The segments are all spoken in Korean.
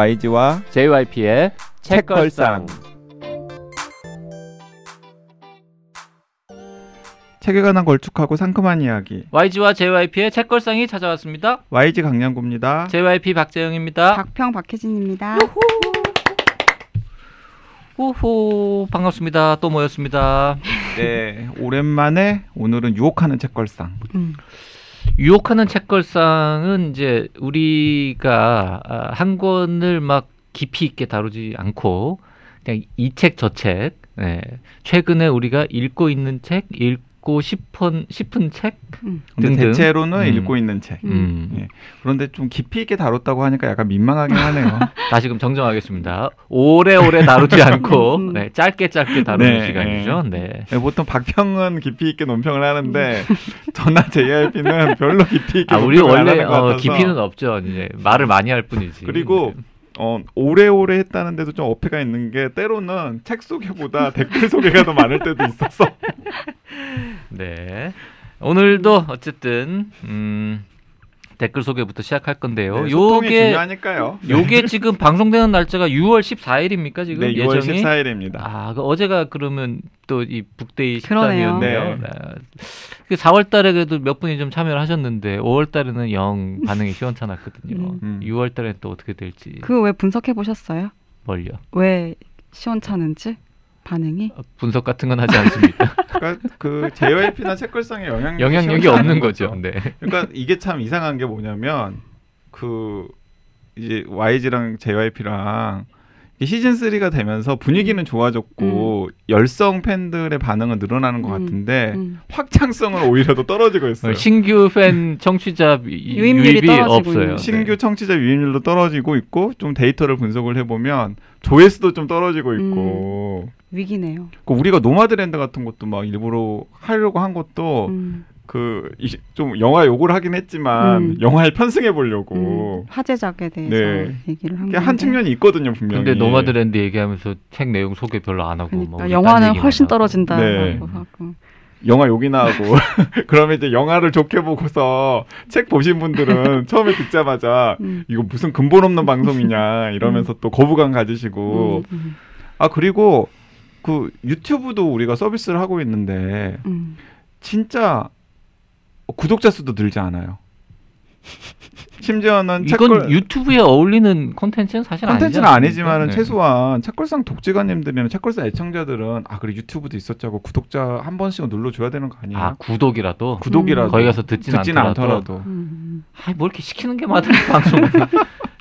YG와 JYP의 책걸상. 책에 관한 걸쭉하고 상큼한 이야기 YG와 JYP의 책걸상이 찾아왔습니다. YG 강량구입니다. JYP 박재영입니다. 박평 박혜진입니다. 호호 반갑습니다. 또 모였습니다. 네, 오랜만에 오늘은 유혹하는 책걸상. 음. 유혹하는 책걸상은 이제 우리가 아, 한 권을 막 깊이 있게 다루지 않고 그냥 이 책 저 책, 네. 최근에 우리가 읽고 있는 책, 읽 고 싶은 싶은 책, 음. 근데 등등. 대체로는 음. 읽고 있는 책. 음. 예. 그런데 좀 깊이 있게 다뤘다고 하니까 약간 민망하긴 하네요. 다시 금 정정하겠습니다. 오래오래 다루지 않고 음. 네, 짧게 짧게 다루는 네, 시간이죠. 네. 네, 보통 박평은 깊이 있게 논평을 하는데 저나 JYP는 별로 깊이 있게 아, 우리 논평을 안 원래 어. 깊이는 없죠. 이제 말을 많이 할 뿐이지. 그리고 어, 오래오래 했다는데도 좀 어폐가 있는 게 때로는 책 소개보다 댓글 소개가 더 많을 때도 있었어. 네. 오늘도 어쨌든 음, 댓글 소개부터 시작할 건데요. 네, 소통이 요게 중요하니까요. 네. 요게 지금 방송되는 날짜가 6월 14일입니까 지금 네, 6월 예정이? 14일입니다. 아, 그 어제가 그러면 또 이 북데이 그러네요. 13이었네요. 네. 그 4월 달에 그래도 몇 분이 좀 참여를 하셨는데 5월 달에는 영 반응이 시원찮았거든요. 음. 음. 6월 달에 또 어떻게 될지 그거 왜 분석해 보셨어요? 멀려. 왜 시원찮은지 반응이? 어, 분석 같은 건 하지 않습니다. 그러니까 그 JYP나 책걸상에 영향력이, 영향력이 없는 않은 거죠. 네. 그러니까 이게 참 이상한 게 뭐냐면 그 이제 YG랑 JYP랑 시즌 3가 되면서 분위기는 좋아졌고 열성 팬들의 반응은 늘어나는 것 음. 같은데 음. 확장성은 오히려 더 떨어지고 있어요. 어, 신규 팬 청취자 유- 유입률이 유입이 떨어지고 없어요. 있는. 신규 청취자 유입률도 떨어지고 있고 좀 데이터를 분석을 해보면 조회수도 좀 떨어지고 있고 위기네요. 그 우리가 노마드랜드 같은 것도 막 일부러 하려고 한 것도 음. 그좀 영화 욕을 하긴 했지만 음. 영화에 편승해 보려고 음. 화제작에 대해서 네. 얘기를 한. 한 측면이 있거든요 분명히. 근데 노마드랜드 얘기하면서 책 내용 소개 별로 안 하고 그러니까 뭐 영화는 훨씬 하고. 떨어진다라고 네. 하고. 영화 욕이나 하고 그러면 이제 영화를 좋게 보고서 책 보신 분들은 처음에 듣자마자 음. 이거 무슨 근본 없는 방송이냐 이러면서 또 거부감 가지시고 음, 음, 아 그리고 그 유튜브도 우리가 서비스를 하고 있는데 음. 진짜 구독자 수도 늘지 않아요. 심지어는 이건 책걸 유튜브에 어울리는 콘텐츠는 사실 컨텐츠는 아니지 아니지만은 않습니까? 네. 최소한 책걸상 독지가님들이나 책걸상 애청자들은 아 그래 유튜브도 있었자고 구독자 한 번씩은 눌러줘야 되는 거 아니에요? 아 구독이라도 구독이라도 거기 가서 듣진, 듣지는 않더라도, 않더라도 음. 아이 뭘 이렇게 시키는 게 많아 방송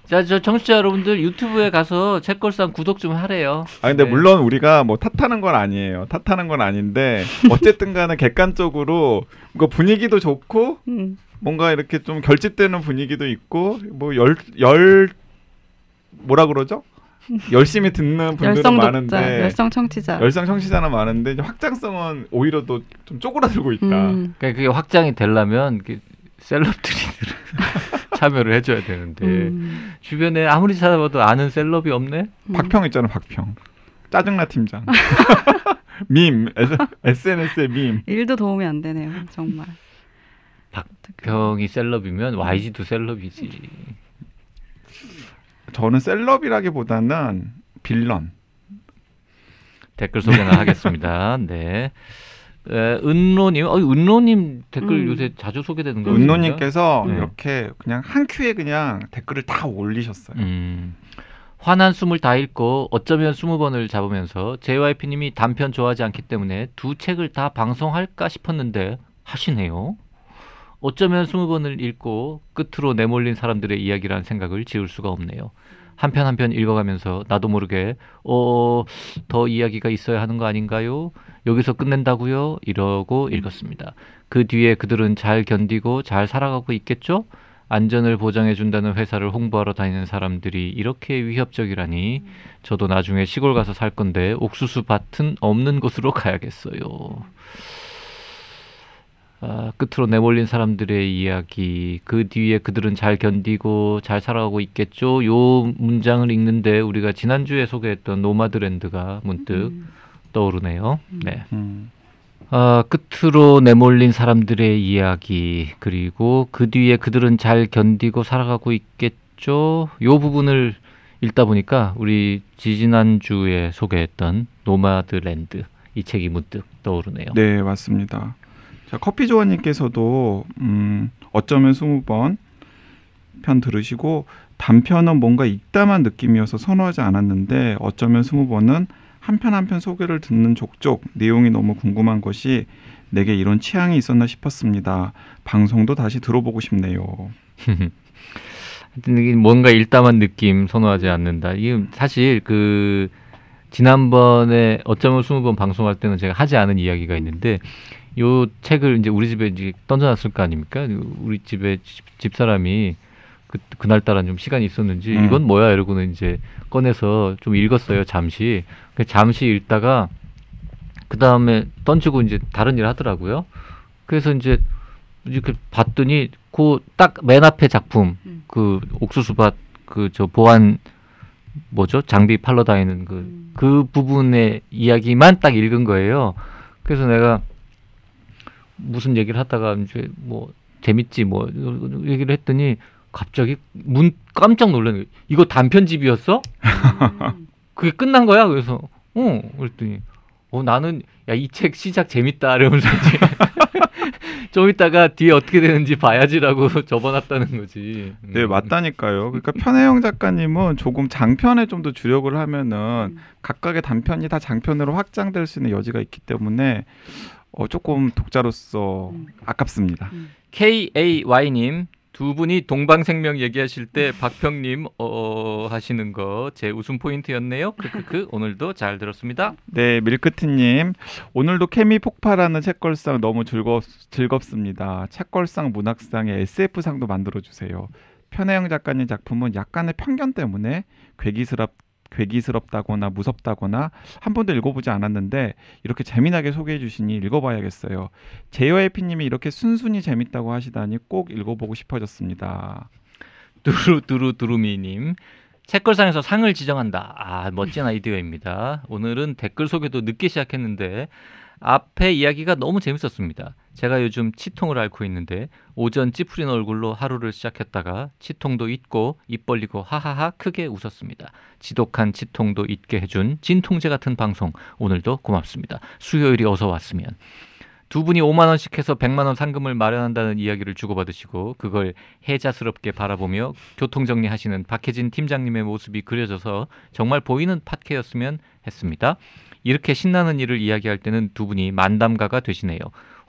자 저 청취자 여러분들 유튜브에 가서 책걸상 구독 좀 하래요 아 근데 네. 물론 우리가 뭐 탓하는 건 아니에요. 탓하는 건 아닌데 어쨌든 간에 객관적으로 뭐 분위기도 좋고 음. 뭔가 이렇게 좀 결집되는 분위기도 있고 뭐열열 뭐라 그러죠? 열심히 듣는 분들은 열성 많은데 열성 청취자. 열성 청취자는 많은데 확장성은 오히려 또 좀 쪼그라들고 있다. 음. 그러니까 그게 확장이 되려면 그 셀럽들이 참여를 해줘야 되는데 음. 주변에 아무리 찾아봐도 아는 셀럽이 없네 음. 박평 있잖아 박평. 짜증나 팀장. 밈 SNS의 밈. 일도 도움이 안 되네요, 정말. 병이 셀럽이면 YG도 셀럽이지 저는 셀럽이라기보다는 빌런. 댓글 소개나 하겠습니다. 네. 에, 은로님, 어, 은로님 댓글 음. 요새 자주 소개되는 거 은노님께서 네. 이렇게 그냥 한 큐에 그냥 댓글을 다 올리셨어요. 음, 화난 숨을 다 읽고 어쩌면 스무 번을 잡으면서 JYP님이 단편 좋아하지 않기 때문에 두 책을 다 방송할까 싶었는데 하시네요. 어쩌면 스무 번을 읽고 끝으로 내몰린 사람들의 이야기라는 생각을 지울 수가 없네요. 한 편 한 편 읽어가면서 나도 모르게 어, 더 이야기가 있어야 하는 거 아닌가요? 여기서 끝낸다고요? 이러고 읽었습니다. 그 뒤에 그들은 잘 견디고 잘 살아가고 있겠죠? 안전을 보장해 준다는 회사를 홍보하러 다니는 사람들이 이렇게 위협적이라니 저도 나중에 시골 가서 살 건데 옥수수 밭은 없는 곳으로 가야겠어요. 아, 끝으로 내몰린 사람들의 이야기 그 뒤에 그들은 잘 견디고 잘 살아가고 있겠죠. 요 문장을 읽는데 우리가 지난주에 소개했던 노마드랜드가 문득 음. 떠오르네요. 네. 음. 아, 끝으로 내몰린 사람들의 이야기 그리고 그 뒤에 그들은 잘 견디고 살아가고 있겠죠. 요 부분을 읽다 보니까 우리 지지난 주에 소개했던 노마드랜드 이 책이 문득 떠오르네요. 네, 맞습니다. 자, 커피 조아님께서도 음, 어쩌면 20번 편 들으시고 단편은 뭔가 읽다만 느낌이어서 선호하지 않았는데 어쩌면 20번은 한편 한편 소개를 듣는 족족 내용이 너무 궁금한 것이 내게 이런 취향이 있었나 싶었습니다. 방송도 다시 들어보고 싶네요. 하여튼 뭔가 읽다만 느낌 선호하지 않는다. 이게 사실 그 지난번에 어쩌면 20번 방송할 때는 제가 하지 않은 이야기가 있는데 요 책을 이제 우리 집에 이제 던져놨을 거 아닙니까? 우리 집에 집, 집 사람이 그 그날따라 좀 시간이 있었는지 음. 이건 뭐야 이러고는 이제 꺼내서 좀 읽었어요 잠시 그 잠시 읽다가 그 다음에 던지고 이제 다른 일 하더라고요. 그래서 이제 이렇게 봤더니 그 딱 맨 앞에 작품 음. 그 옥수수밭 그 저 보안 뭐죠 장비 팔러 다니는 그 음. 그 부분의 이야기만 딱 읽은 거예요. 그래서 내가 무슨 얘기를 하다가 이제 뭐 재밌지 뭐 얘기를 했더니 갑자기 문 깜짝 놀라는 거예요. 이거 단편집이었어? 음. 그게 끝난 거야? 그래서 어 그랬더니 어 나는 야 이 책 시작 재밌다 이러면서 이제 좀 이따가 뒤에 어떻게 되는지 봐야지라고 접어놨다는 거지. 음. 네, 맞다니까요. 그러니까 편혜영 작가님은 조금 장편에 좀 더 주력을 하면은 각각의 단편이 다 장편으로 확장될 수 있는 여지가 있기 때문에 어, 조금 독자로서 음. 아깝습니다. 음. KAY님 두 분이 동방생명 얘기하실 때 박평님 어 하시는 거 제 웃음 포인트였네요. 크크크 오늘도 잘 들었습니다. 네, 밀크티님 오늘도 케미 폭발하는 책걸상 너무 즐겁 즐겁습니다. 책걸상 문학상에 SF상도 만들어 주세요. 편혜영 작가님 작품은 약간의 편견 때문에 괴기스럽 괴기스럽다거나 무섭다거나 한 번도 읽어보지 않았는데 이렇게 재미나게 소개해 주시니 읽어봐야겠어요. 제이와이피님이 이렇게 순순히 재밌다고 하시다니 꼭 읽어보고 싶어졌습니다. 두루두루두루미님 책걸상에서 상을 지정한다. 아 멋진 아이디어입니다. 오늘은 댓글 소개도 늦게 시작했는데 앞에 이야기가 너무 재밌었습니다. 제가 요즘 치통을 앓고 있는데 오전 찌푸린 얼굴로 하루를 시작했다가 치통도 잊고 입 벌리고 하하하 크게 웃었습니다. 지독한 치통도 잊게 해준 진통제 같은 방송 오늘도 고맙습니다. 수요일이 어서 왔으면 두 분이 5만 원씩 해서 100만 원 상금을 마련한다는 이야기를 주고받으시고 그걸 해자스럽게 바라보며 교통 정리하시는 박혜진 팀장님의 모습이 그려져서 정말 보이는 팟캐였으면 했습니다. 이렇게 신나는 일을 이야기할 때는 두 분이 만담가가 되시네요.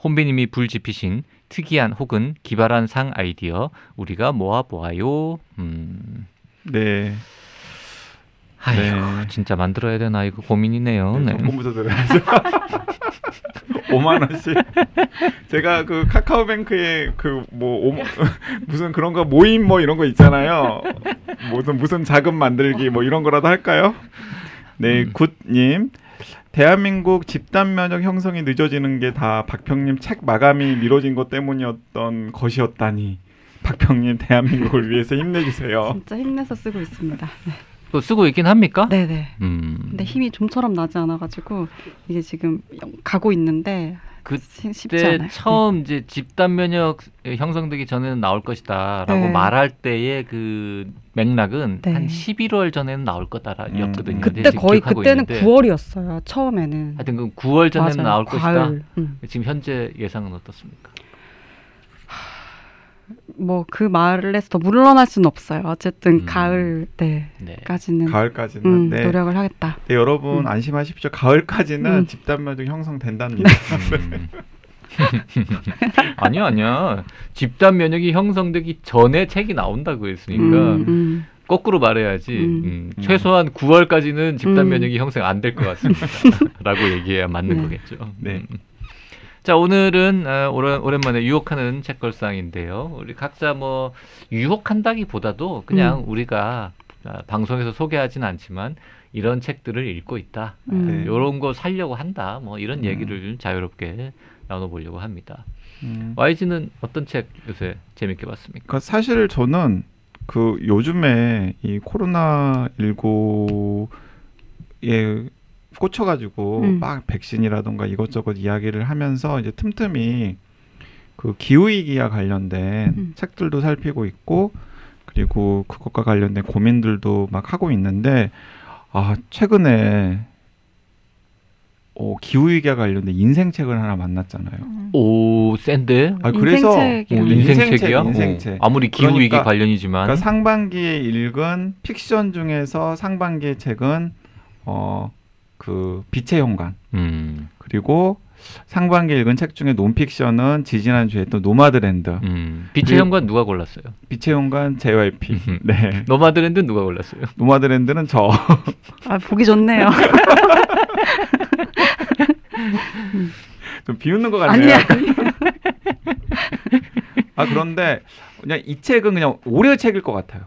혼비님이 불지피신 특이한 혹은 기발한 상 아이디어 우리가 모아 보아요. 음. 네. 아이고 네. 진짜 만들어야 되나 이거 고민이네요. 네. 정보부터 들어야죠. 5만 원씩. 제가 그 카카오뱅크에 그 뭐 무슨 그런 거 모임 뭐 이런 거 있잖아요. 무슨 무슨 자금 만들기 뭐 이런 거라도 할까요? 네, 음. 굿님. 대한민국 집단 면역 형성이 늦어지는 게 다 박평님 책 마감이 미뤄진 것 때문이었던 것이었다니. 박평님 대한민국을 위해서 힘내주세요. 진짜 힘내서 쓰고 있습니다. 네. 그거 쓰고 있긴 합니까? 네네. 음. 근데 힘이 좀처럼 나지 않아가지고 이게 지금 가고 있는데 그 그때. 처음 이제 집단 면역 형성되기 전에는 나올 것이다라고 네. 말할 때의 그 맥락은 네. 한 11월 전에는 나올 거다였거든요. 음. 그때 거의 그때는 9월이었어요. 처음에는. 하여튼 그 9월 전에는 맞아요. 나올 것이다. 가을. 음. 지금 현재 예상은 어떻습니까? 뭐 그 말에서 더 물러날 수는 없어요. 어쨌든 음. 가을 네. 때까지는 가을까지는 음, 네. 노력을 하겠다. 네, 여러분 음. 안심하십시오. 가을까지는 음. 집단 면역 형성된답니다. 음. 아니야 아니야. 집단 면역이 형성되기 전에 책이 나온다고 했으니까 음, 음. 거꾸로 말해야지. 음. 최소한 9월까지는 집단 음. 면역이 형성 안 될 것 같습니다. 라고 얘기해야 맞는 네. 거겠죠. 네. 음. 자 오늘은 어, 오랜, 오랜 만에 유혹하는 책걸상인데요. 우리 각자 뭐 유혹한다기보다도 그냥 음. 우리가 아, 방송에서 소개하진 않지만 이런 책들을 읽고 있다. 음. 네. 이런 거 살려고 한다. 뭐 이런 음. 얘기를 자유롭게 나눠보려고 합니다. 음. YG는 어떤 책 요새 재밌게 봤습니까? 그러니까 사실 저는 그 요즘에 이 코로나 19에 꽂혀가지고 음. 막 백신이라던가 이것저것 이야기를 하면서 이제 틈틈이 그 기후 위기와 관련된 음. 책들도 살피고 있고 그리고 그것과 관련된 고민들도 막 하고 있는데 아 최근에 어, 기후 위기와 관련된 인생책을 하나 만났잖아요. 오 센데? 아 그래서. 오, 음, 인생책이야? 인생책. 어, 아무리 기후 위기 그러니까- 관련이지만 그러니까 상반기에 읽은 픽션 중에서 상반기의 책은 어 그 빛의 현관 음, 그리고 상반기에 읽은 책 중에 논픽션은 지지난 주에 또 노마드랜드 음. 빛의 그리고- 현관 누가 골랐어요? 빛의 현관 JYP 음. 네 노마드랜드 누가 골랐어요? 노마드랜드는 저 아, 보기 좋네요. 좀 비웃는 것 같네요. 아니야. 아 그런데 그냥 이 책은 그냥 올해의 책일 것 같아요.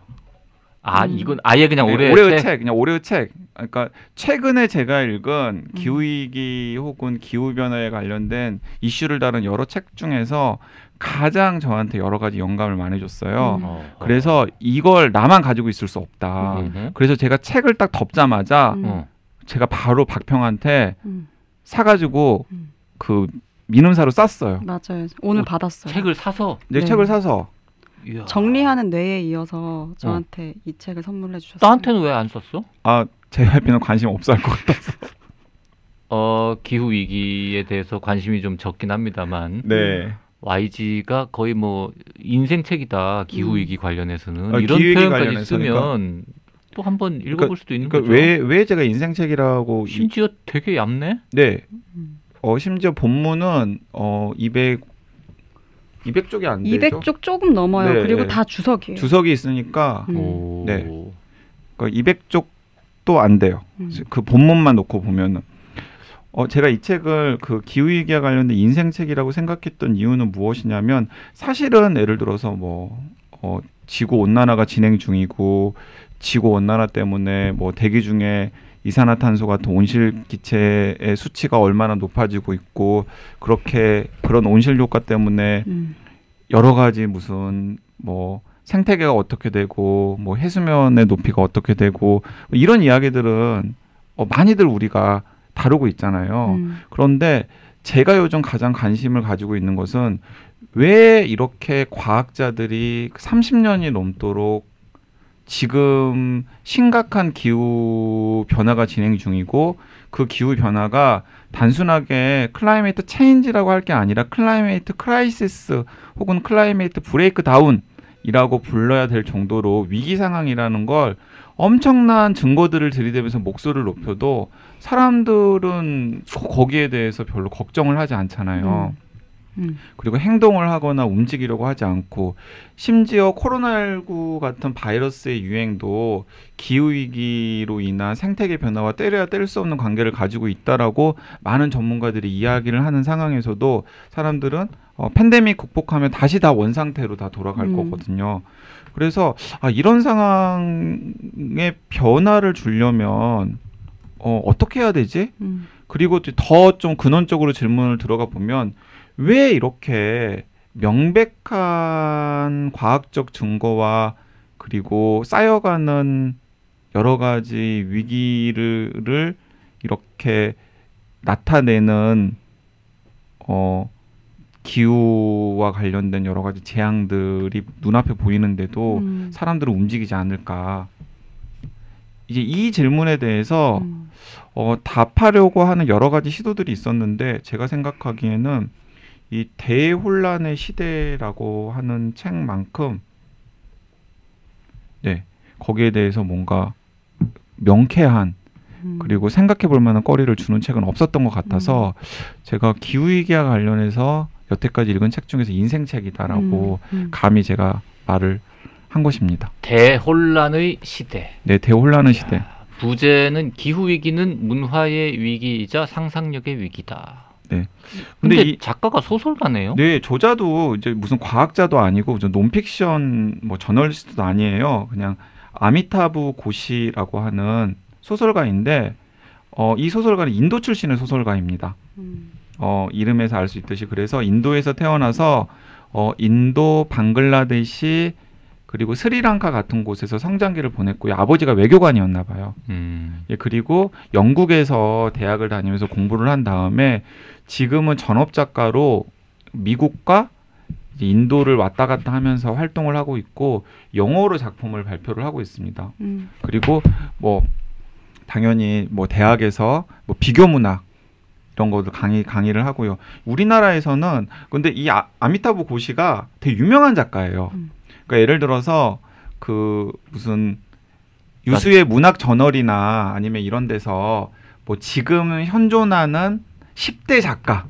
아 음. 이건 아예 그냥 네, 올해 올해의 책, 그냥 올해의 책. 그러니까 최근에 제가 읽은 음. 기후 위기 혹은 기후 변화에 관련된 이슈를 다룬 여러 책 중에서 가장 저한테 여러 가지 영감을 많이 줬어요. 음. 어, 그래서 이걸 나만 가지고 있을 수 없다. 음. 그래서 제가 책을 딱 덮자마자 음. 어. 제가 바로 박평한테 음, 사가지고 음. 그 민음사로 쌌어요. 맞아요. 오늘 어, 받았어요. 책을 사서 내 네. 책을 사서 이야. 정리하는 뇌에 이어서 저한테 이 책을 선물해 주셨어요. 나한테는 왜 안 썼어? 아 JYP는 관심 없어 할 것 같아서. 어 기후 위기에 대해서 관심이 좀 적긴 합니다만 네. YG가 거의 뭐 인생 책이다 기후 음. 위기 관련해서는 아, 이런 표현까지. 쓰면 또 한번 읽어볼 수도 있는 그러니까 거죠. 왜왜 제가 인생책이라고 이- 심지어 되게 얇네. 네. 음. 어 심지어 본문은 어 200, 200쪽이 안 되죠. 200쪽 조금 넘어요. 네, 그리고 네. 다 주석이에요. 주석이 있으니까 음. 오. 네. 그러니까 200쪽 도안 돼요. 음. 그 본문만 놓고 보면은 어 제가 이 책을 그 기후 위기와 관련된 인생 책이라고 생각했던 이유는 무엇이냐면 사실은 예를 들어서 뭐 어, 지구 온난화가 진행 중이고 지구 온난화 때문에 뭐 대기 중에 이산화탄소 같은 온실 기체의 수치가 얼마나 높아지고 있고 그렇게 그런 온실 효과 때문에 음. 여러 가지 무슨 뭐 생태계가 어떻게 되고 뭐 해수면의 높이가 어떻게 되고 뭐 이런 이야기들은 어, 많이들 우리가 다루고 있잖아요. 음. 그런데 제가 요즘 가장 관심을 가지고 있는 것은 왜 이렇게 과학자들이 30년이 넘도록 지금 심각한 기후 변화가 진행 중이고 그 기후 변화가 단순하게 climate change라고 할 게 아니라 climate crisis 혹은 climate breakdown 이라고 불러야 될 정도로 위기 상황이라는 걸 엄청난 증거들을 들이대면서 목소리를 높여도 사람들은 거- 거기에 대해서 별로 걱정을 하지 않잖아요. 음. 그리고 행동을 하거나 움직이려고 하지 않고 심지어 코로나19 같은 바이러스의 유행도 기후 위기로 인한 생태계 변화와 때려야 뗄 수 없는 관계를 가지고 있다라고 많은 전문가들이 이야기를 하는 상황에서도 사람들은 어, 팬데믹 극복하면 다시 다 원상태로 다 돌아갈 음. 거거든요. 그래서 아, 이런 상황의 변화를 주려면 어, 어떻게 해야 되지? 음. 그리고 더 좀 근원적으로 질문을 들어가 보면 왜 이렇게 명백한 과학적 증거와 그리고 쌓여가는 여러 가지 위기를 이렇게 나타내는 어 기후와 관련된 여러 가지 재앙들이 눈앞에 보이는데도 음. 사람들은 움직이지 않을까? 이제 이 질문에 대해서 음. 어, 답하려고 하는 여러 가지 시도들이 있었는데 제가 생각하기에는 이 대혼란의 시대라고 하는 책만큼 네 거기에 대해서 뭔가 명쾌한 음. 그리고 생각해 볼 만한 거리를 주는 책은 없었던 것 같아서 제가 기후 위기와 관련해서 여태까지 읽은 책 중에서 인생 책이다라고 음. 음. 감히 제가 말을 한 것입니다. 대혼란의 시대. 네 대혼란의 시대. 부제는 기후 위기는 문화의 위기이자 상상력의 위기다. 네. 근데, 근데 이- 작가가 소설가네요. 네, 저자도 이제 무슨 과학자도 아니고 저 논픽션 뭐 저널리스트도 아니에요. 그냥 아미타부 고시라고 하는 소설가인데 어, 이 소설가는 인도 출신의 소설가입니다. 음. 어, 이름에서 알 수 있듯이 그래서 인도에서 태어나서 어, 인도, 방글라데시 그리고 스리랑카 같은 곳에서 성장기를 보냈고요. 아버지가 외교관이었나 봐요. 음. 예, 그리고 영국에서 대학을 다니면서 공부를 한 다음에 지금은 전업 작가로 미국과 이제 인도를 왔다 갔다 하면서 활동을 하고 있고 영어로 작품을 발표를 하고 있습니다. 음. 그리고 뭐 당연히 뭐 대학에서 뭐 비교 문학 이런 것도 강의 강의를 하고요. 우리나라에서는 근데 이 아, 아미타부 고시가 되게 유명한 작가예요. 음. 그러니까 예를 들어서 그 무슨 유수의 문학 저널이나 아니면 이런 데서 뭐 지금 현존하는 10대 작가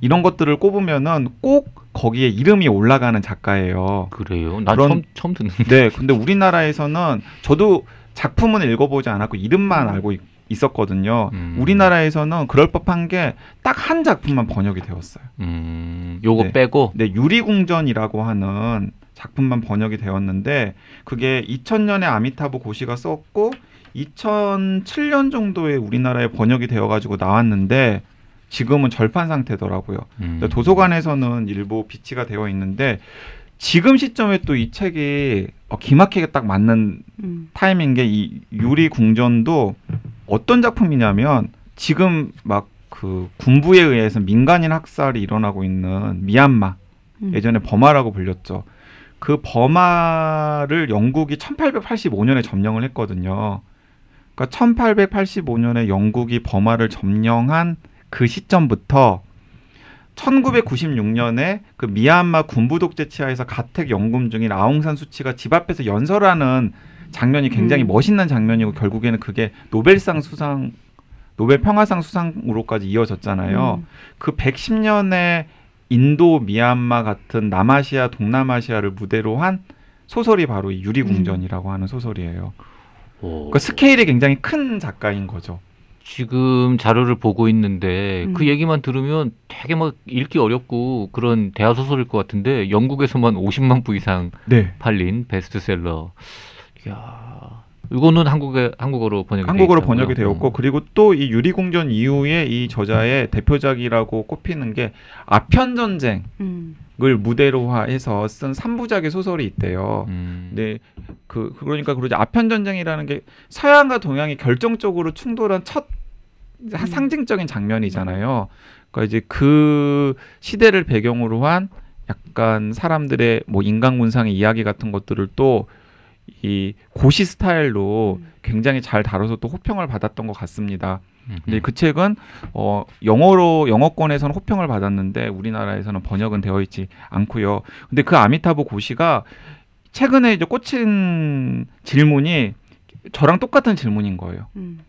이런 것들을 꼽으면은 꼭 거기에 이름이 올라가는 작가예요. 그래요. 나 그런- 처음 처음 듣는데. 네, 근데 우리나라에서는 저도 작품은 읽어보지 않았고 이름만 알고 있, 있었거든요. 음. 우리나라에서는 그럴 법한 게 딱 한 작품만 번역이 되었어요. 음, 요거 네. 빼고 근데 유리궁전이라고 하는 작품만 번역이 되었는데 그게 2000년에 아미타부 고시가 썼고 2007년 정도에 우리나라에 번역이 되어 가지고 나왔는데 지금은 절판 상태더라고요. 음. 도서관에서는 일부 비치가 되어 있는데 지금 시점에 또 이 책이 어, 기막히게 딱 맞는 음. 타임인 게 이 유리 궁전도 어떤 작품이냐면 지금 막 그 군부에 의해서 민간인 학살이 일어나고 있는 미얀마 음. 예전에 버마라고 불렸죠. 그 버마를 영국이 1885년에 점령을 했거든요. 그러니까 1885년에 영국이 버마를 점령한 그 시점부터 1996년에 그 미얀마 군부 독재 치하에서 가택 연금 중인 아웅산 수치가 집 앞에서 연설하는 장면이 굉장히 음. 멋있는 장면이고 결국에는 그게 노벨상 수상 노벨 평화상 수상으로까지 이어졌잖아요. 음. 그 110년의 인도, 미얀마 같은 남아시아, 동남아시아를 무대로 한 소설이 바로 이 유리궁전이라고 하는 소설이에요. 오. 그러니까 스케일이 굉장히 큰 작가인 거죠. 지금 자료를 보고 있는데 음. 그 얘기만 들으면 되게 막 읽기 어렵고 그런 대하 소설일 것 같은데 영국에서만 50만 부 이상 네. 팔린 베스트셀러. 이야. 이거는 한국에 한국어로 번역이 돼 한국어로? 번역이 되었고 음. 그리고 또 이 유리궁전 이후에 이 저자의 대표작이라고 꼽히는 게 아편 전쟁을 음. 무대로 해서 쓴 3부작의 소설이 있대요. 음. 네, 그 그러니까 그러지 아편 전쟁이라는 게 서양과 동양이 결정적으로 충돌한 첫 음. 상징적인 장면이잖아요. 그러니까 이제 그 시대를 배경으로 한 약간 사람들의 뭐 인간군상의 이야기 같은 것들을 또 이 고시 스타일로 음. 굉장히 잘 다뤄서 또 호평을 받았던 것 같습니다. 음. 근데 그 책은 어 영어로 영어권에서는 호평을 받았는데 우리나라에서는 번역은 되어 있지 않고요. 근데 그 아미타부 고시가 최근에 이제 꽂힌 질문이 저랑 똑같은 질문인 거예요. 음.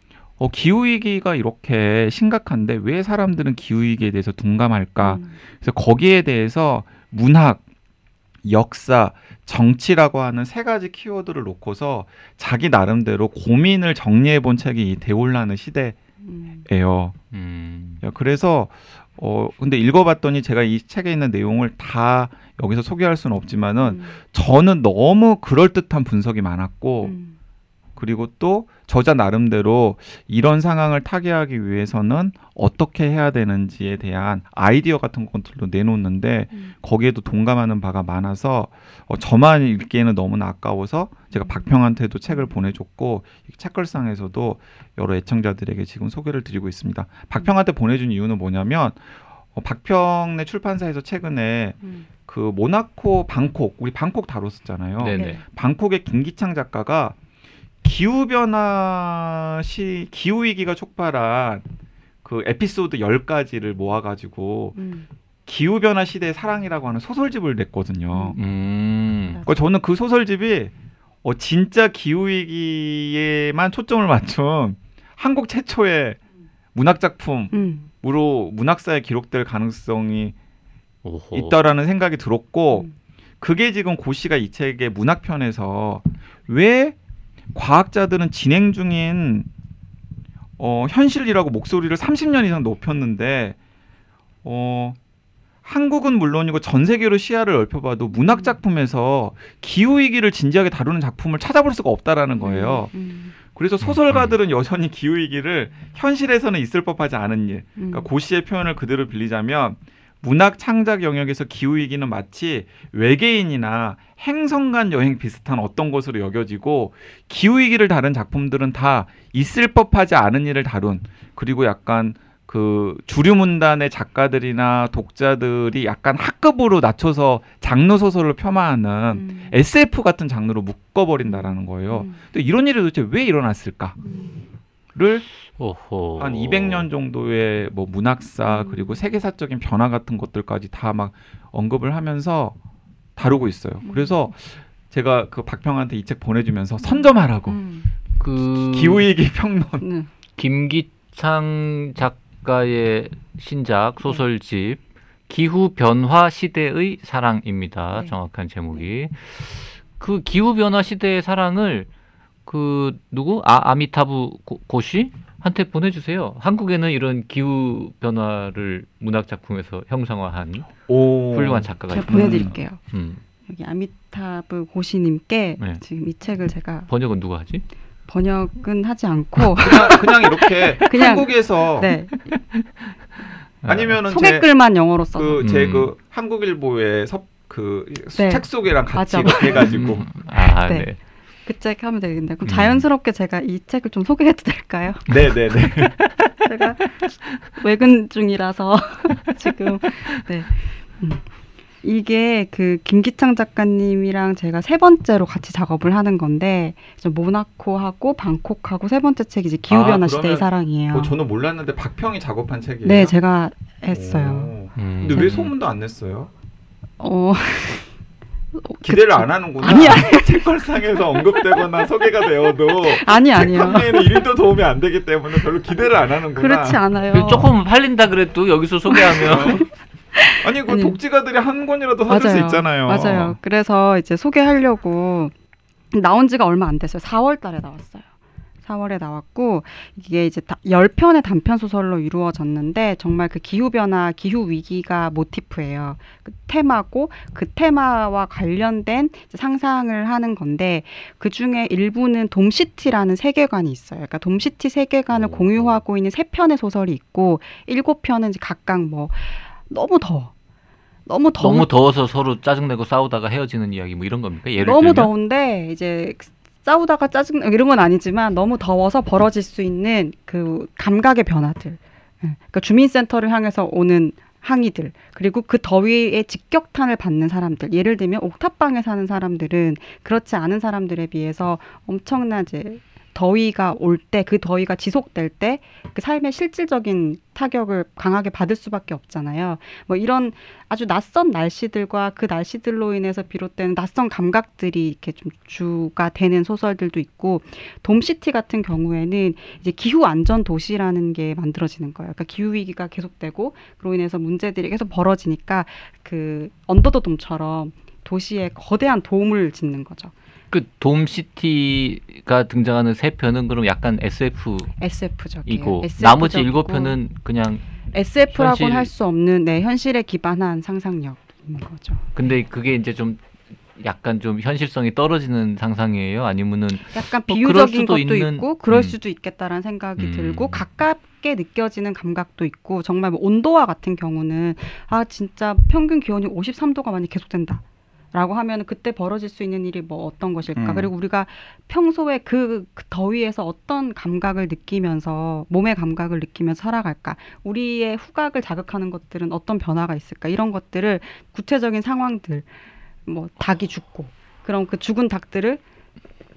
어 기후 위기가 이렇게 심각한데 왜 사람들은 기후 위기에 대해서 둔감할까? 음. 그래서 거기에 대해서 문학, 역사, 정치라고 하는 세 가지 키워드를 놓고서 자기 나름대로 고민을 정리해 본 책이 이 대혼란의 시대 음. 예요. 음. 야, 그래서 어 근데 읽어봤더니 제가 이 책에 있는 내용을 다 여기서 소개할 수는 없지만은 음. 저는 너무 그럴 듯한 분석이 많았고 음. 그리고 또 저자 나름대로 이런 상황을 타개하기 위해서는 어떻게 해야 되는지에 대한 아이디어 같은 것들도 내놓는데 음. 거기에도 동감하는 바가 많아서 어, 저만 읽기에는 너무나 아까워서 제가 박평한테도 책을 보내줬고 이 책걸상에서도 여러 애청자들에게 지금 소개를 드리고 있습니다. 박평한테 보내준 이유는 뭐냐면 어, 박평의 출판사에서 최근에 음. 그 모나코 방콕 우리 방콕 다뤘었잖아요. 네네. 네. 방콕의 김기창 작가가 기후 변화 시 기후 위기가 촉발한 그 에피소드 10가지를 모아 가지고 음. 기후 변화 시대의 사랑이라고 하는 소설집을 냈거든요. 음. 그러니까 저는 그 소설집이 어 진짜 기후 위기에만 초점을 맞춘 한국 최초의 문학 작품으로 음. 문학사에 기록될 가능성이 오호. 있다라는 생각이 들었고 음. 그게 지금 고시가 이 책의 문학편에서 왜 과학자들은 진행 중인 어, 현실이라고 목소리를 30년 이상 높였는데 어, 한국은 물론이고 전 세계로 시야를 넓혀봐도 문학 작품에서 기후 위기를 진지하게 다루는 작품을 찾아볼 수가 없다라는 거예요. 음. 그래서 소설가들은 여전히 기후 위기를 현실에서는 있을 법하지 않은 일, 음. 그러니까 고시의 표현을 그대로 빌리자면 문학 창작 영역에서 기후 위기는 마치 외계인이나 행성 간 여행 비슷한 어떤 것으로 여겨지고 기후 위기를 다룬 작품들은 다 있을 법하지 않은 일을 다룬 그리고 약간 그 주류 문단의 작가들이나 독자들이 약간 학급으로 낮춰서 장르 소설을 폄하하는 음. SF 같은 장르로 묶어버린다라는 거예요. 음. 또 이런 일이 도대체 왜 일어났을까를 음. 오호. 한 200년 정도의 뭐 문학사 음. 그리고 세계사적인 변화 같은 것들까지 다 막 언급을 하면서 다루고 있어요. 음. 그래서 제가 그 박평한테 이 책 보내주면서 선점하라고 음. 그 기후위기 평론. 네. 김기창 작가의 신작 소설집 기후 변화 시대의 사랑입니다. 네. 정확한 제목이 그 기후 변화 시대의 사랑을 그 누구 아 아미타부 고, 고시 한테 보내주세요. 한국에는 이런 기후 변화를 문학 작품에서 형상화한 오. 훌륭한 작가가 제가 있다. 보내드릴게요. 음. 여기 아미타브 고시님께 네. 지금 이 책을 제가 번역은 누가 하지? 번역은 하지 않고 그냥, 그냥 이렇게 그냥- 한국에서 네, 아니면은 소개글만 영어로 써서 그제 음. 그 한국일보의 섭 그책 네. 소개랑 같이 맞아. 이렇게 해가지고 음. 아 네. 네. 그책 하면 되겠네요. 그럼 음. 자연스럽게 제가 이 책을 좀 소개해도 될까요? 네 네 네 제가 외근 중이라서 지금 네. 음. 이게 그 김기창 작가님이랑 제가 세 번째로 같이 작업을 하는 건데 모나코하고 방콕하고 세 번째 책이 이제 기후 아, 변화 그러면 시대의 사랑이에요. 뭐 저는 몰랐는데 박평이 작업한 책이에요. 네, 제가 했어요. 오. 음. 근데 왜 소문도 안 냈어요? 어. 기대를 안 하는구나. 아니, 아니. 책걸상에서 언급되거나 소개가 되어도 아니 아니요. 책 판매에는 1도 도움이 안 되기 때문에 별로 기대를 안 하는구나. 그렇지 않아요. 조금 팔린다 그래도 여기서 소개하면 아니 그 아니. 독지가들이 한 권이라도 사줄 수 있잖아요. 맞아요. 그래서 이제 소개하려고 나온 지가 얼마 안 됐어요. 4월 달에 나왔어요. 4월에 나왔고 이게 이제 다 10편의 단편 소설로 이루어졌는데 정말 그 기후 변화, 기후 위기가 모티프예요. 그 테마고 그 테마와 관련된 상상을 하는 건데 그 중에 일부는 돔시티라는 세계관이 있어요. 그러니까 돔시티 세계관을 오. 공유하고 있는 세 편의 소설이 있고 일곱 편은 각각 뭐 너무 더워. 너무 더운 너무 더워서 서로 짜증내고 싸우다가 헤어지는 이야기 뭐 이런 겁니까? 예를 너무 들면 더운데 이제 싸우다가 짜증 이런 건 아니지만 너무 더워서 벌어질 수 있는 그 감각의 변화들. 예. 그러니까 주민센터를 향해서 오는 항의들 그리고 그 더위에 직격탄을 받는 사람들 예를 들면 옥탑방에 사는 사람들은 그렇지 않은 사람들에 비해서 이제 더위가 올 때 그 더위가 지속될 때 그 삶의 실질적인 타격을 강하게 받을 수밖에 없잖아요. 뭐 이런 아주 낯선 날씨들과 그 날씨들로 인해서 비롯되는 낯선 감각들이 이렇게 좀 주가 되는 소설들도 있고 돔시티 같은 경우에는 이제 기후 안전 도시라는 게 만들어지는 거예요. 그러니까 기후 위기가 계속되고 그로 인해서 문제들이 계속 벌어지니까 그 언더더 돔처럼 도시에 거대한 도움을 짓는 거죠. 그 돔시티가 등장하는 세 편은 그럼 약간 SF이고 SF적이고 나머지 일곱 편은 그냥 SF라고는 현실- 할수 없는 네 현실에 기반한 상상력인 거죠. 근데 그게 이제 좀 약간 좀 현실성이 떨어지는 상상이에요? 아니면은 약간 뭐 비유적인 것도 있는- 있고 그럴 음. 수도 있겠다라는 생각이 음. 들고 가깝게 느껴지는 감각도 있고 정말 뭐 온도와 같은 경우는 아 진짜 평균 기온이 53도가 만약 계속된다. 라고 하면 그때 벌어질 수 있는 일이 뭐 어떤 것일까? 음. 그리고 우리가 평소에 그, 그 더위에서 어떤 감각을 느끼면서 몸의 감각을 느끼면서 살아갈까? 우리의 후각을 자극하는 것들은 어떤 변화가 있을까? 이런 것들을 구체적인 상황들, 뭐 닭이 죽고 그럼 그 죽은 닭들을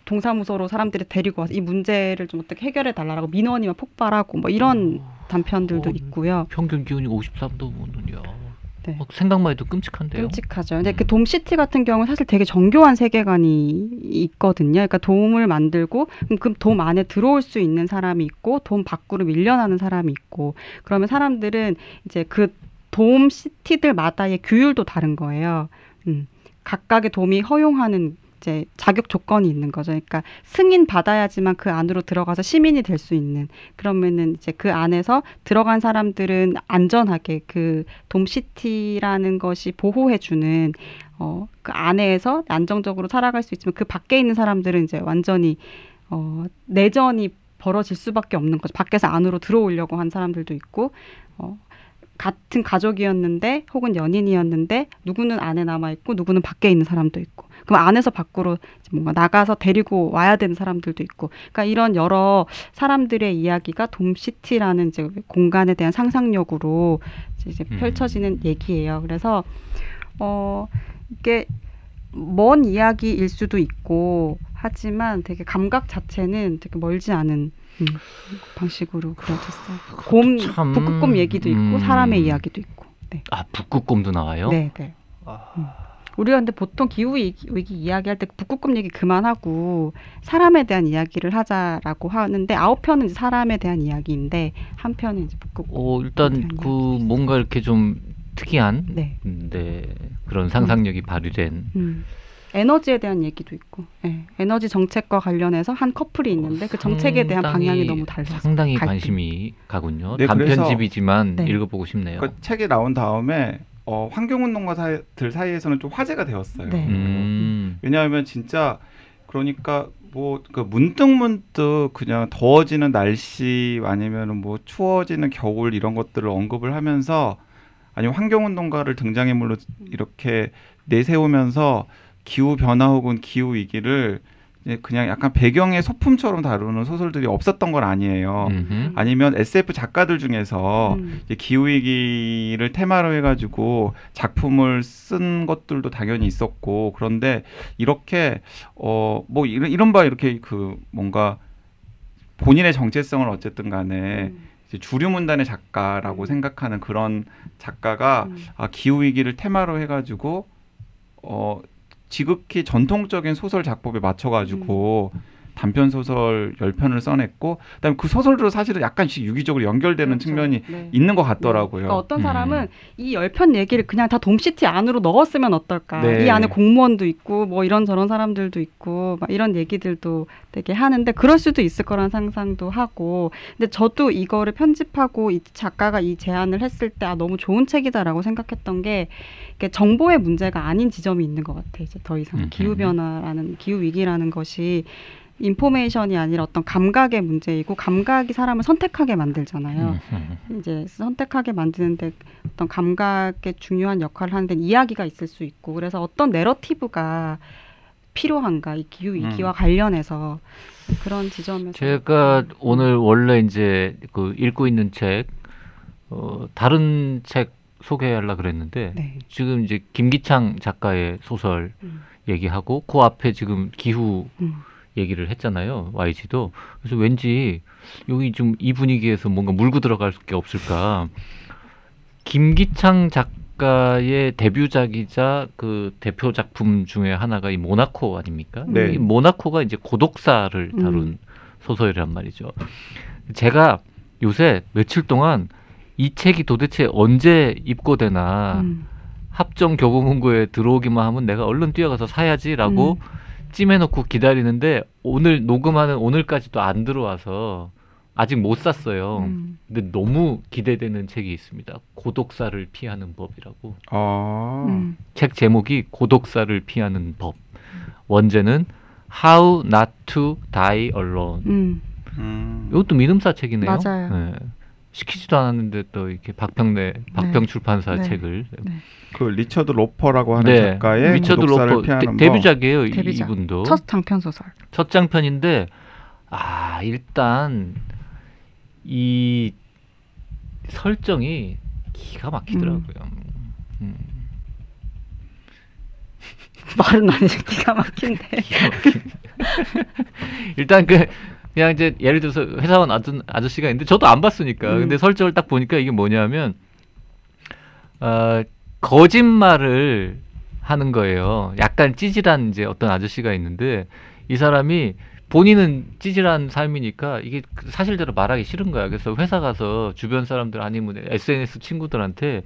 동사무소로 사람들이 데리고 와서 이 문제를 좀 어떻게 해결해 달라고 민원이 막 폭발하고 뭐 이런 단편들도 어, 있고요. 평균 기온이 53도면은요. 네. 어, 생각만 해도 끔찍한데요. 끔찍하죠. 근데 음. 그 돔시티 같은 경우는 사실 되게 정교한 세계관이 있거든요. 그러니까 돔을 만들고 그 돔 안에 들어올 수 있는 사람이 있고 돔 밖으로 밀려나는 사람이 있고 그러면 사람들은 이제 그 돔 시티들마다의 규율도 다른 거예요. 음. 각각의 돔이 허용하는 이제 자격 조건이 있는 거죠. 그러니까 승인 받아야지만 그 안으로 들어가서 시민이 될 수 있는 그러면은 이제 그 안에서 들어간 사람들은 안전하게 그 돔시티라는 것이 보호해 주는 어, 그 안에서 안정적으로 살아갈 수 있지만 그 밖에 있는 사람들은 이제 완전히 어, 내전이 벌어질 수밖에 없는 거죠. 밖에서 안으로 들어오려고 한 사람들도 있고 어, 같은 가족이었는데 혹은 연인이었는데 누구는 안에 남아 있고 누구는 밖에 있는 사람도 있고 그럼 안에서 밖으로 이제 뭔가 나가서 데리고 와야 되는 사람들도 있고, 그러니까 이런 여러 사람들의 이야기가 돔시티라는 이제 공간에 대한 상상력으로 이제 음. 펼쳐지는 얘기예요. 그래서 어 이게 먼 이야기일 수도 있고 하지만 되게 감각 자체는 되게 멀지 않은 음, 방식으로 그려졌어요. 곰 참, 북극곰 얘기도 있고 음. 사람의 이야기도 있고. 네. 아 북극곰도 나와요? 네, 네. 음. 우리가 근데 보통 기후 위기, 위기 이야기할 때 북극곰 얘기 그만하고 사람에 대한 이야기를 하자라고 하는데 아홉 편은 이제 사람에 대한 이야기인데 한 편은 이제 북극곰. 어, 일단 그 뭔가 이렇게 좀 특이한 네. 네, 그런 상상력이 발휘된 음. 에너지에 대한 얘기도 있고, 예. 에너지 정책과 관련해서 한 커플이 있는데 그 정책에 대한 방향이 너무 달라서 상당히 갈등. 관심이 가군요. 네, 단편집이지만 네. 읽어보고 싶네요. 그 책이 나온 다음에 어, 환경운동가들 사이에서는 좀 화제가 되었어요. 네. 음, 왜냐하면 진짜 그러니까 뭐 그 문득 문득 그냥 더워지는 날씨 아니면은 뭐 추워지는 겨울 이런 것들을 언급을 하면서 아니면 환경운동가를 등장인물로 이렇게 내세우면서 기후 변화 혹은 기후 위기를 그냥 약간 배경의 소품처럼 다루는 소설들이 없었던 건 아니에요. 음흠. 아니면 SF 작가들 중에서 음. 이제 기후 위기를 테마로 해가지고 작품을 쓴 것들도 당연히 있었고 그런데 이렇게 어뭐 이런 이런 바 이렇게 그 뭔가 본인의 정체성을 어쨌든 간에 음. 주류 문단의 작가라고 음. 생각하는 그런 작가가 음. 아, 기후 위기를 테마로 해가지고 어 지극히 전통적인 소설 작법에 맞춰가지고 음. 단편 소설 10편을 써냈고 그다음에 그 소설도 사실은 약간씩 유기적으로 연결되는 그렇죠. 측면이 네. 있는 것 같더라고요. 그러니까 어떤 음. 사람은 이열편 얘기를 그냥 다 돔시티 안으로 넣었으면 어떨까. 네. 이 안에 공무원도 있고 뭐 이런 저런 사람들도 있고 막 이런 얘기들도 되게 하는데 그럴 수도 있을 거란 상상도 하고. 근데 저도 이거를 편집하고 이 작가가 이 제안을 했을 때 아 너무 좋은 책이다라고 생각했던 게 정보의 문제가 아닌 지점이 있는 것 같아. 이제 더 이상 음흠. 기후 변화라는 기후 위기라는 것이 인포메이션이 아니라 어떤 감각의 문제이고 감각이 사람을 선택하게 만들잖아요. 이제 선택하게 만드는데 어떤 감각의 중요한 역할을 하는데 이야기가 있을 수 있고 그래서 어떤 내러티브가 필요한가 이 기후 위기와 음. 관련해서 그런 지점에서 제가 오늘 원래 이제 그 읽고 있는 책 어, 다른 책 소개하려 그랬는데 네. 지금 이제 김기창 작가의 소설 음. 얘기하고 그 앞에 지금 기후 음. 얘기를 했잖아요. YG도. 그래서 왠지 여기 좀 이 분위기에서 뭔가 물고 들어갈 게 없을까. 김기창 작가의 데뷔작이자 그 대표 작품 중에 하나가 이 모나코 아닙니까? 네. 이 모나코가 이제 고독사를 다룬 음. 소설이란 말이죠. 제가 요새 며칠 동안 이 책이 도대체 언제 입고되나 음. 합정 교보문고에 들어오기만 하면 내가 얼른 뛰어가서 사야지라고 음. 찜해놓고 기다리는데 오늘 녹음하는 오늘까지도 안 들어와서 아직 못 샀어요. 음. 근데 너무 기대되는 책이 있습니다. 고독사를 피하는 법이라고. 아, 음. 책 제목이 고독사를 피하는 법. 원제는 How Not to Die Alone. 음. 음. 이것도 민음사 책이네요. 맞아요. 네. 시키지도 않았는데 또 이렇게 박평래 박평 출판사 네. 책을 그 리처드 로퍼라고 하는 네. 작가의 리처드 로퍼 피하는 데, 법. 뷔작이에요 데뷔작. 이분도 첫 장편 소설. 첫 장편인데 아 일단 이 설정이 기가 막히더라고요. 음. 말은 아니 기가 막힌데. 기가 막히네. 일단 그 그냥 이제 예를 들어서 회사원 아저, 아저씨가 있는데 저도 안 봤으니까 음. 근데 설정을 딱 보니까 이게 뭐냐면 어, 거짓말을 하는 거예요. 약간 찌질한 이제 어떤 아저씨가 있는데 이 사람이 본인은 찌질한 삶이니까 이게 그 사실대로 말하기 싫은 거야. 그래서 회사 가서 주변 사람들 아니면 SNS 친구들한테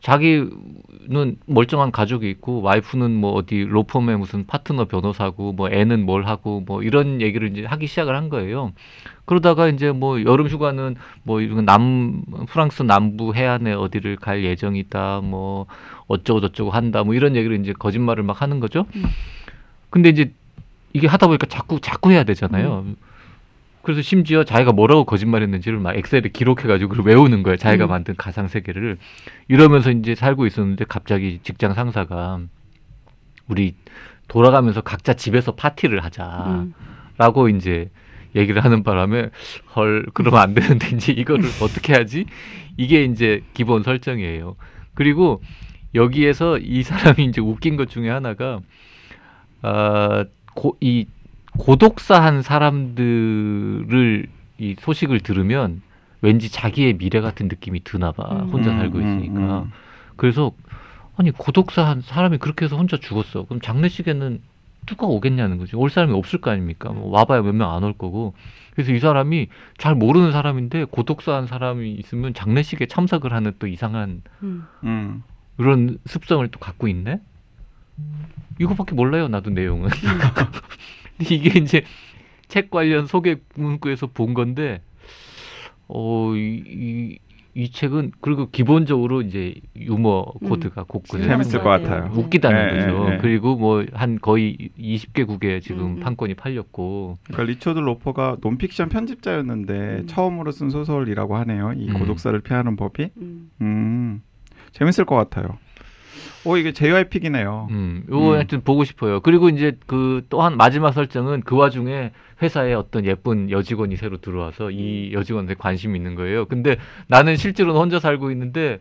자기는 멀쩡한 가족이 있고 와이프는 뭐 어디 로펌의 무슨 파트너 변호사고 뭐 애는 뭘 하고 뭐 이런 얘기를 이제 하기 시작을 한 거예요. 그러다가 이제 뭐 여름 휴가는 뭐 이런 남 프랑스 남부 해안에 어디를 갈 예정이다 뭐 어쩌고 저쩌고 한다 뭐 이런 얘기를 이제 거짓말을 막 하는 거죠. 음. 근데 이제 이게 하다 보니까 자꾸 자꾸 해야 되잖아요. 그래서 심지어 자기가 뭐라고 거짓말했는지를 막 엑셀에 기록해가지고 그걸 외우는 거예요. 자기가 음. 만든 가상 세계를 이러면서 이제 살고 있었는데 갑자기 직장 상사가 우리 돌아가면서 각자 집에서 파티를 하자라고 음. 이제 얘기를 하는 바람에 헐 그러면 안 되는데 이제 이거를 어떻게 하지? 이게 이제 기본 설정이에요. 그리고 여기에서 이 사람이 이제 웃긴 것 중에 하나가 아, 고, 이 고독사한 사람들을 이 소식을 들으면 왠지 자기의 미래 같은 느낌이 드나 봐. 음. 혼자 음, 살고 음, 있으니까. 음. 그래서 아니 고독사한 사람이 그렇게 해서 혼자 죽었어. 그럼 장례식에는 누가 오겠냐는 거지. 올 사람이 없을 거 아닙니까? 뭐 와봐야 몇 명 안 올 거고. 그래서 이 사람이 잘 모르는 사람인데 고독사한 사람이 있으면 장례식에 참석을 하는 또 이상한 음. 음. 그런 습성을 또 갖고 있네. 이거밖에 몰라요. 나도 내용은. 근데 이게 이제 책 관련 소개 문구에서 본 건데, 어, 이, 이, 이 책은 그리고 기본적으로 이제 유머 코드가 곳곳에 재밌을 것 같아요. 웃기다는 네, 거죠. 네, 네. 그리고 뭐 한 거의 20개국에 지금 음, 음. 판권이 팔렸고, 그러니까 리처드 로퍼가 논픽션 편집자였는데 음. 처음으로 쓴 소설이라고 하네요. 이 음. 고독사를 피하는 법이. 음. 음. 재밌을 것 같아요. 오 이게 JY픽이네요. 음, 요거 음. 하여튼 보고 싶어요. 그리고 이제 그 또한 마지막 설정은 그 와중에 회사에 어떤 예쁜 여직원이 새로 들어와서 이 여직원한테 관심이 있는 거예요. 근데 나는 실제로는 혼자 살고 있는데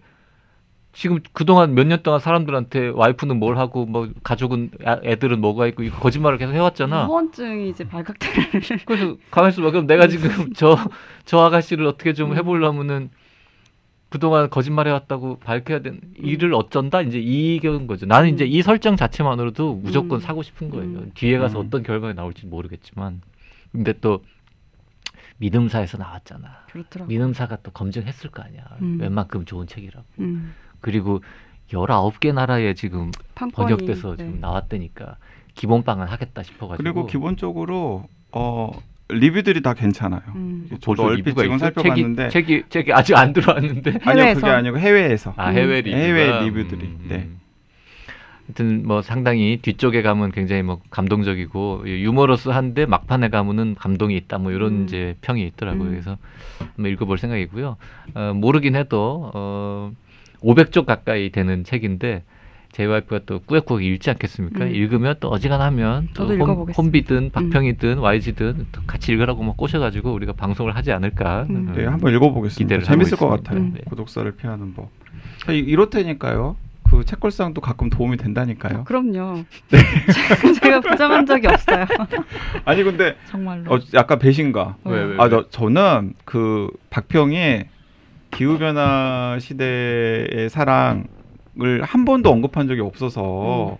지금 그동안 몇 년 동안 사람들한테 와이프는 뭘 하고 뭐 가족은 아- 애들은 뭐가 있고 이거 거짓말을 계속 해왔잖아. 허언증이 이제 발각되는. 그래서 가만히 있어봐. 그럼 내가 지금 저, 저 아가씨를 어떻게 좀 음. 해보려면은 그동안 거짓말해왔다고 밝혀야 되는 일을 어쩐다? 이제 이견 거죠. 나는 이제 음. 이 설정 자체만으로도 무조건 음. 사고 싶은 거예요. 음. 뒤에 가서 음. 어떤 결과가 나올지 모르겠지만. 근데 또 믿음사에서 나왔잖아. 그렇더라고. 믿음사가 또 검증했을 거 아니야. 음. 웬만큼 좋은 책이라고. 음. 그리고 19개 나라에 지금 판권이, 번역돼서 네. 지금 나왔다니까 기본빵은 하겠다 싶어가지고. 그리고 기본적으로 어 리뷰들이 다 괜찮아요. 음. 저도 얼핏 지금? 살펴봤는데 책이, 책이 책이 아직 안 들어왔는데 아니요 그게? 아니고 해외에서 아 해외 음. 리뷰 해외 리뷰들이, 네. 하여튼 뭐 상당히 뒤쪽에 가면 굉장히 뭐 감동적이고 유머러스한데 막판에 가면은 감동이 있다 뭐 이런 음. 이제 평이 있더라고요. 음. 그래서 한번 읽어볼 생각이고요. 어, 모르긴 해도 어, 500쪽 가까이 되는 책인데 JYP가 또 꾸역꾸역 읽지 않겠습니까? 음. 읽으면 또 어지간하면 또 저도 홈, 읽어보겠습니다. 홈비든 박평이든 YG든 또 같이 읽으라고 뭐 꼬셔가지고 우리가 방송을 하지 않을까. 음. 네, 한번 읽어보겠습니다. 재밌을 것. 같아요. 음. 네. 고독사를 피하는 법. 이- 이렇다니까요. 그 책걸상도 가끔 도움이 된다니까요. 그럼요. 네. 제가 부정한 적이 없어요. 아니 근데 정말로. 어, 약간 배신가. 왜, 왜, 아? 저, 저는 그 박평이 기후 변화 시대의 사랑 을 한 번도 언급한 적이 없어서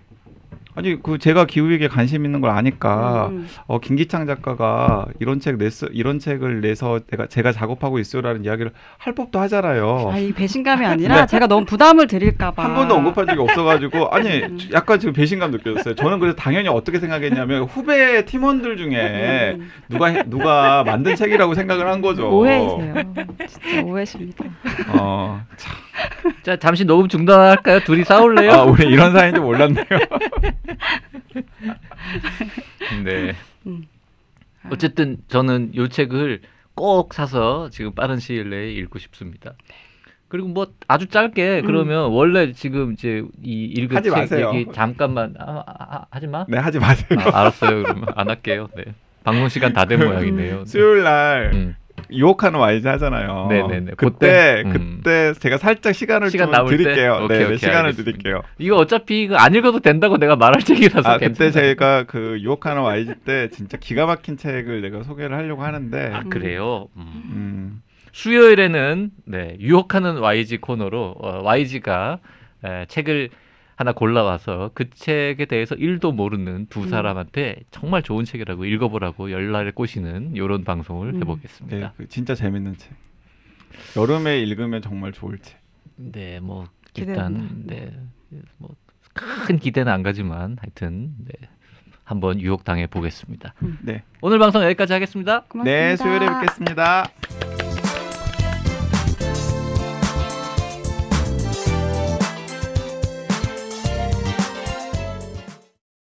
아니 그 제가 기후 위기에 관심 있는 걸 아니까 음, 어 김기창 작가가 이런 책 냈어 이런 책을 내서 내가 제가 작업하고 있어요라는 이야기를 할 법도 하잖아요. 아, 이 배신감이 아니라 제가 너무 부담을 드릴까봐. 한 번도 언급한 적이 없어가지고 아니 음. 약간 지금 배신감 느껴졌어요. 저는 그래서 당연히 어떻게 생각했냐면 후배 팀원들 중에 음, 누가 해- 누가 만든 책이라고 생각을 한 거죠. 오해이세요. 진짜 오해십니다. 어, 참. 자 잠시 녹음 중단할까요? 둘이 싸울래요? 아 우리 이런 사이인 줄 몰랐네요. 네. 음. 어쨌든 저는 이 책을 꼭 사서 지금 빠른 시일 내에 읽고 싶습니다. 그리고 뭐 아주 짧게 음. 그러면 원래 지금 이제 이 읽은 하지 책 마세요. 얘기 잠깐만 아, 아, 아, 하지 마. 네 하지 마세요. 아, 알았어요. 그러면 안 할게요. 네. 방송 시간 다 된 모양이네요. 수요일 날 음. 유혹하는 YG 하잖아요. 네네네. 그때 그때? 음. 그때 제가 살짝 시간을 시간 좀? 드릴게요. 오케이, 네, 네, 오케이, 시간을 알겠습니다. 드릴게요. 이거 어차피 이거 안 읽어도 된다고 내가 말할 책이라서 아 그때 괜찮아요. 제가 그 유혹하는 YG 때 진짜 기가 막힌 책을 내가 소개를 하려고 하는데 아 그래요. 음. 음, 수요일에는 네, 유혹하는 YG 코너로 어, YG가 에, 책을 하나 골라와서 그 책에 대해서 1도 모르는 두 음. 사람한테 정말 좋은 책이라고 읽어보라고 열날을 꼬시는 이런 방송을 음. 해보겠습니다. 네, 그 진짜 재밌는 책. 여름에 읽으면 정말 좋을 책. 네, 뭐. 일단 네, 뭐큰 기대는 안 가지만 하여튼 네, 한번 유혹 당해 보겠습니다. 네, 오늘 방송 여기까지 하겠습니다. 고맙습니다. 네 수요일에 뵙겠습니다.